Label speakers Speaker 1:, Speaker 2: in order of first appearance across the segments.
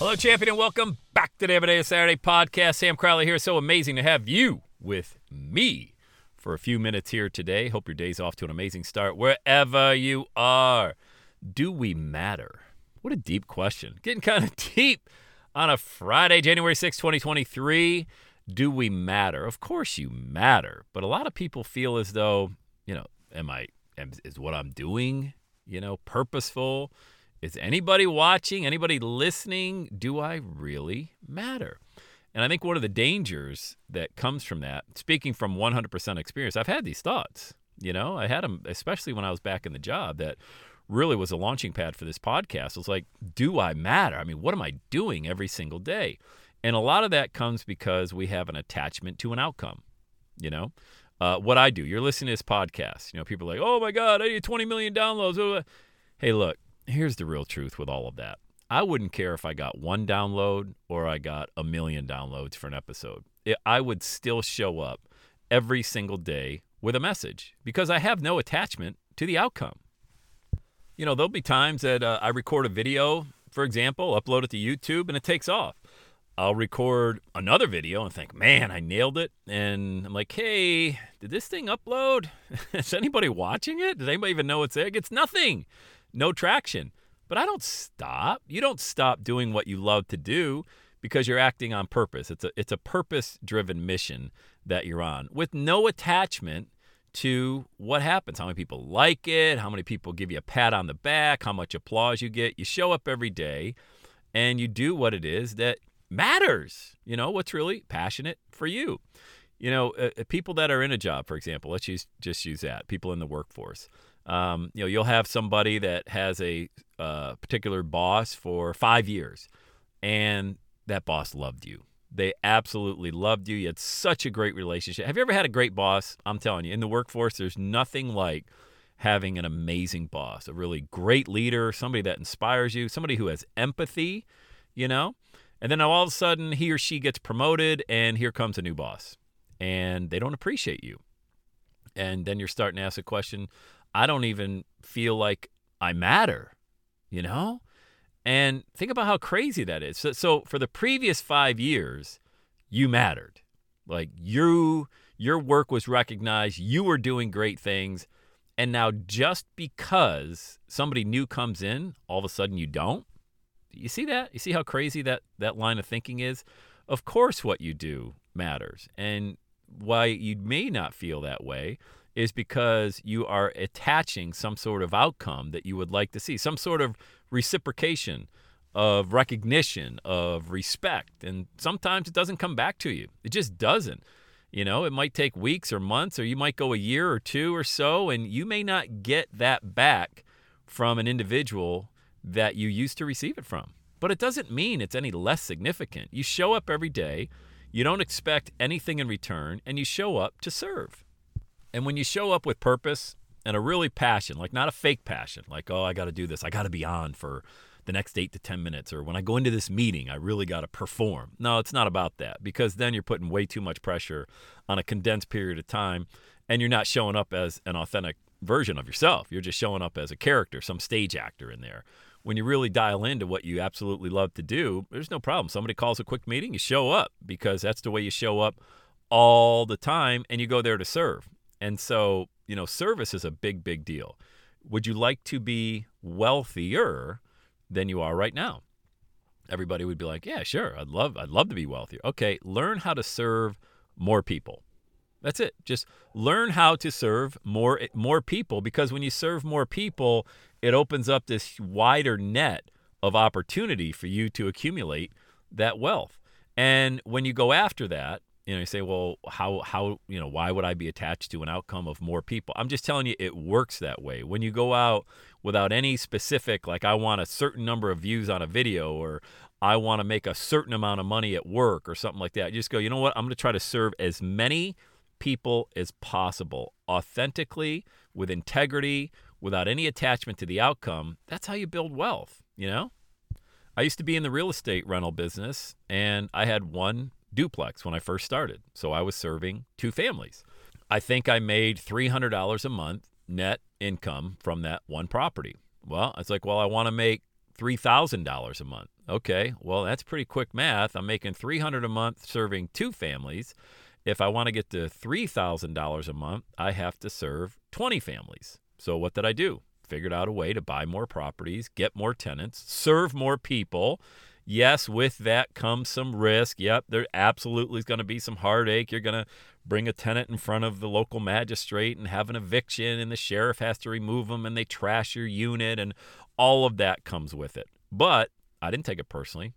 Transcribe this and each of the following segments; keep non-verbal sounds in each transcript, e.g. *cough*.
Speaker 1: Hello, champion, and welcome back to the Everyday Saturday podcast. Sam Crowley here. So amazing to have you with me for a few minutes here today. Hope your day's off to an amazing start wherever you are. Do we matter? What a deep question. Getting kind of *laughs* deep on a Friday, January 6, 2023. Do we matter? Of course you matter. But a lot of people feel as though, you know, am I, am, is what I'm doing, you know, purposeful? Is anybody watching, anybody listening? Do I really matter? And I think one of the dangers that comes from that, speaking from 100% experience, I've had these thoughts. You know, I had them, especially when I was back in the job, that really was a launching pad for this podcast. It was like, do I matter? I mean, what am I doing every single day? And a lot of that comes because we have an attachment to an outcome. You know, uh, what I do, you're listening to this podcast. You know, people are like, oh my God, I need 20 million downloads. Hey, look, here's the real truth with all of that. I wouldn't care if I got one download or I got a million downloads for an episode. It, I would still show up every single day with a message because I have no attachment to the outcome. You know, there'll be times that uh, I record a video, for example, upload it to YouTube, and it takes off. I'll record another video and think, man, I nailed it. And I'm like, hey, did this thing upload? *laughs* Is anybody watching it? Does anybody even know it's there? It gets nothing, no traction. But I don't stop. You don't stop doing what you love to do because you're acting on purpose. It's a it's a purpose-driven mission that you're on with no attachment to what happens, how many people like it, how many people give you a pat on the back, how much applause you get. You show up every day and you do what it is that matters. You know, what's really passionate for you. You know, uh, people that are in a job, for example, let's use, just use that, people in the workforce. Um, you know, you'll have somebody that has a uh, particular boss for five years, and that boss loved you. They absolutely loved you. You had such a great relationship. Have you ever had a great boss? I'm telling you, in the workforce, there's nothing like having an amazing boss, a really great leader, somebody that inspires you, somebody who has empathy, you know? And then all of a sudden, he or she gets promoted, and here comes a new boss, and they don't appreciate you. And then you're starting to ask a question I don't even feel like I matter, you know? And think about how crazy that is. So, so for the previous five years, you mattered. Like you, your work was recognized. You were doing great things. And now, just because somebody new comes in, all of a sudden you don't. You see that? You see how crazy that that line of thinking is? Of course, what you do matters. And why you may not feel that way is because you are attaching some sort of outcome that you would like to see, some sort of reciprocation of recognition, of respect. And sometimes it doesn't come back to you. It just doesn't. You know, it might take weeks or months, or you might go a year or two or so, and you may not get that back from an individual that you used to receive it from. But it doesn't mean it's any less significant. You show up every day, you don't expect anything in return, and you show up to serve. And when you show up with purpose and a really passion, like not a fake passion, like, oh, I got to do this, I got to be on for the next eight to 10 minutes, or when I go into this meeting, I really got to perform. No, it's not about that because then you're putting way too much pressure on a condensed period of time and you're not showing up as an authentic version of yourself. You're just showing up as a character, some stage actor in there. When you really dial into what you absolutely love to do, there's no problem. Somebody calls a quick meeting, you show up because that's the way you show up all the time and you go there to serve. And so, you know, service is a big, big deal. Would you like to be wealthier than you are right now? Everybody would be like, "Yeah, sure. I'd love I'd love to be wealthier." Okay, learn how to serve more people. That's it. Just learn how to serve more more people because when you serve more people, it opens up this wider net of opportunity for you to accumulate that wealth. And when you go after that, you know, you say, well, how, how, you know, why would I be attached to an outcome of more people? I'm just telling you, it works that way. When you go out without any specific, like, I want a certain number of views on a video or I want to make a certain amount of money at work or something like that, you just go, you know what? I'm going to try to serve as many people as possible authentically, with integrity, without any attachment to the outcome. That's how you build wealth, you know? I used to be in the real estate rental business and I had one duplex when I first started. So I was serving two families. I think I made $300 a month net income from that one property. Well, it's like, well, I want to make $3,000 a month. Okay, well, that's pretty quick math. I'm making 300 a month serving two families. If I want to get to $3,000 a month, I have to serve 20 families. So what did I do? Figured out a way to buy more properties, get more tenants, serve more people, Yes, with that comes some risk. Yep, there absolutely is going to be some heartache. You're going to bring a tenant in front of the local magistrate and have an eviction, and the sheriff has to remove them, and they trash your unit, and all of that comes with it. But I didn't take it personally.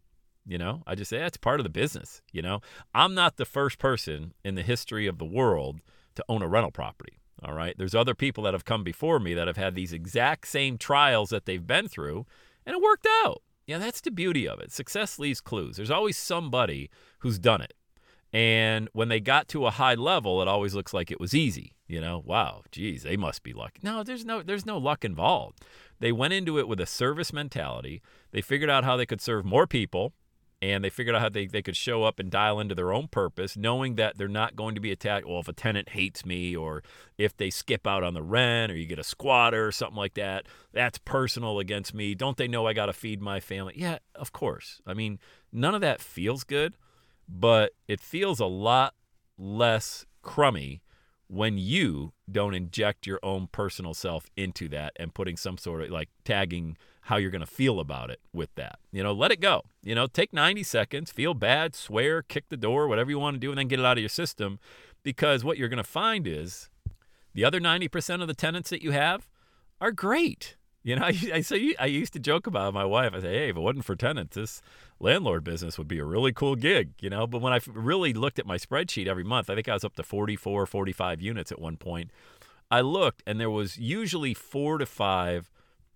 Speaker 1: You know, I just say that's part of the business. You know, I'm not the first person in the history of the world to own a rental property. All right. There's other people that have come before me that have had these exact same trials that they've been through, and it worked out. Yeah, that's the beauty of it. Success leaves clues. There's always somebody who's done it. And when they got to a high level, it always looks like it was easy. You know, wow, geez, they must be lucky. No, there's no there's no luck involved. They went into it with a service mentality. They figured out how they could serve more people and they figured out how they, they could show up and dial into their own purpose, knowing that they're not going to be attacked. Well, if a tenant hates me, or if they skip out on the rent, or you get a squatter or something like that, that's personal against me. Don't they know I got to feed my family? Yeah, of course. I mean, none of that feels good, but it feels a lot less crummy when you don't inject your own personal self into that and putting some sort of like tagging how you're going to feel about it with that. You know, let it go. You know, take 90 seconds, feel bad, swear, kick the door, whatever you want to do, and then get it out of your system. Because what you're going to find is the other 90% of the tenants that you have are great. You know, *laughs* I, I, say, I used to joke about my wife. I say, hey, if it wasn't for tenants, this landlord business would be a really cool gig, you know. But when I really looked at my spreadsheet every month, I think I was up to 44, 45 units at one point. I looked, and there was usually four to five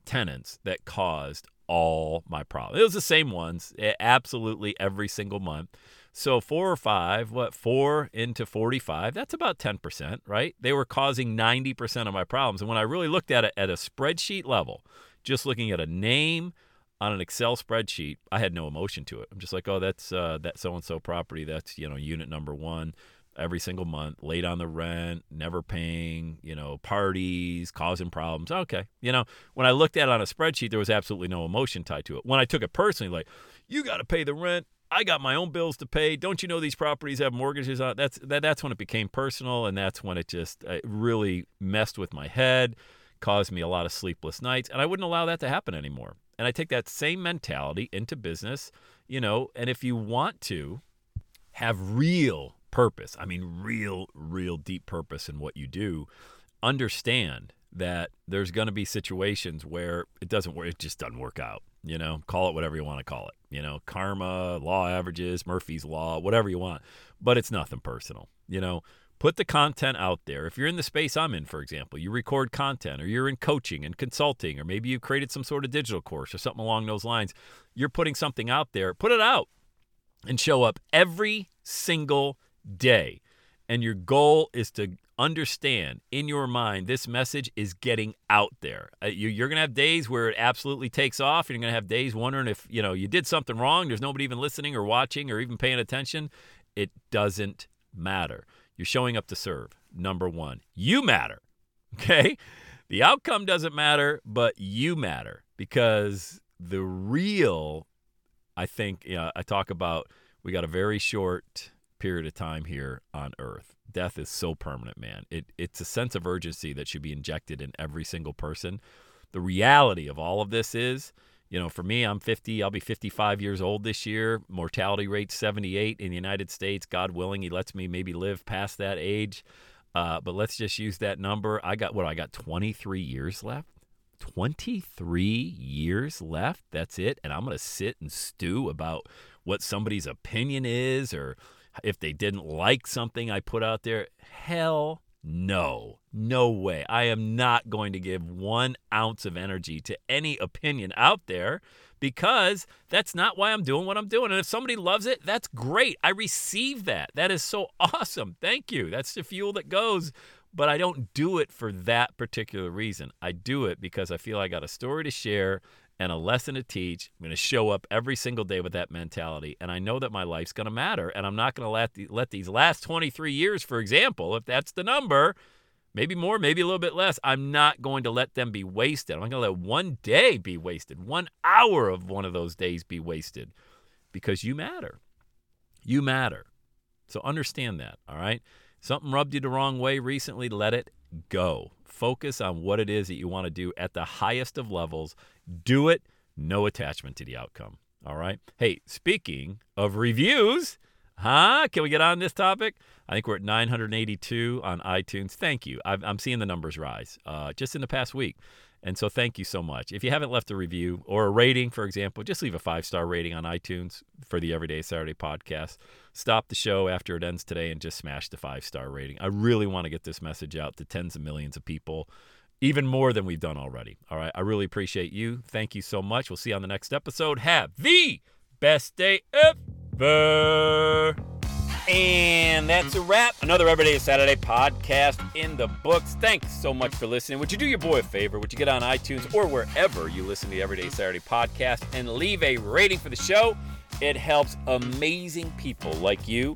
Speaker 1: tenants that caused all my problems. It was the same ones, absolutely every single month. So four or five, what, four into 45, that's about 10%, right? They were causing 90% of my problems. And when I really looked at it at a spreadsheet level, just looking at a name on an Excel spreadsheet, I had no emotion to it. I'm just like, oh, that's uh, that so and so property. That's, you know, unit number one every single month, late on the rent, never paying, you know, parties, causing problems. Okay. You know, when I looked at it on a spreadsheet, there was absolutely no emotion tied to it. When I took it personally, like, you got to pay the rent. I got my own bills to pay. Don't you know these properties have mortgages on? That's that, that's when it became personal, and that's when it just it really messed with my head, caused me a lot of sleepless nights, and I wouldn't allow that to happen anymore. And I take that same mentality into business, you know. And if you want to have real purpose. I mean, real, real deep purpose in what you do. Understand that there's going to be situations where it doesn't work. It just doesn't work out. You know, call it whatever you want to call it. You know, karma, law averages, Murphy's law, whatever you want. But it's nothing personal. You know, put the content out there. If you're in the space I'm in, for example, you record content or you're in coaching and consulting, or maybe you've created some sort of digital course or something along those lines, you're putting something out there, put it out and show up every single day. And your goal is to understand in your mind this message is getting out there. Uh, you, are going to have days where it absolutely takes off, you're going to have days wondering if you know you did something wrong. There's nobody even listening or watching or even paying attention. It doesn't matter. You're showing up to serve. Number one, you matter. *laughs* Okay, the outcome doesn't matter, but you matter because the real. I think you know, I talk about we got a very short period of time here on earth. Death is so permanent, man. It, it's a sense of urgency that should be injected in every single person. The reality of all of this is You know, for me, I'm 50. I'll be 55 years old this year. Mortality rate 78 in the United States. God willing, He lets me maybe live past that age. Uh, but let's just use that number. I got what? I got 23 years left. 23 years left. That's it. And I'm going to sit and stew about what somebody's opinion is or if they didn't like something I put out there. Hell no. No way. I am not going to give one ounce of energy to any opinion out there because that's not why I'm doing what I'm doing. And if somebody loves it, that's great. I receive that. That is so awesome. Thank you. That's the fuel that goes. But I don't do it for that particular reason. I do it because I feel I got a story to share and a lesson to teach. I'm going to show up every single day with that mentality. And I know that my life's going to matter. And I'm not going to let, the, let these last 23 years, for example, if that's the number, maybe more, maybe a little bit less, I'm not going to let them be wasted. I'm not going to let one day be wasted, one hour of one of those days be wasted because you matter. You matter. So understand that, all right? Something rubbed you the wrong way recently, let it go. Focus on what it is that you want to do at the highest of levels. Do it, no attachment to the outcome. All right. Hey, speaking of reviews, huh? Can we get on this topic? I think we're at 982 on iTunes. Thank you. i am seeing the numbers rise uh, just in the past week. And so thank you so much. If you haven't left a review or a rating, for example, just leave a five star rating on iTunes for the Everyday Saturday podcast. Stop the show after it ends today and just smash the five star rating. I really want to get this message out to tens of millions of people, even more than we've done already. All right. I really appreciate you. Thank you so much. We'll see you on the next episode. Have the best day ever. And that's a wrap. Another Everyday Saturday podcast in the books. Thanks so much for listening. Would you do your boy a favor? Would you get on iTunes or wherever you listen to the Everyday Saturday podcast and leave a rating for the show? It helps amazing people like you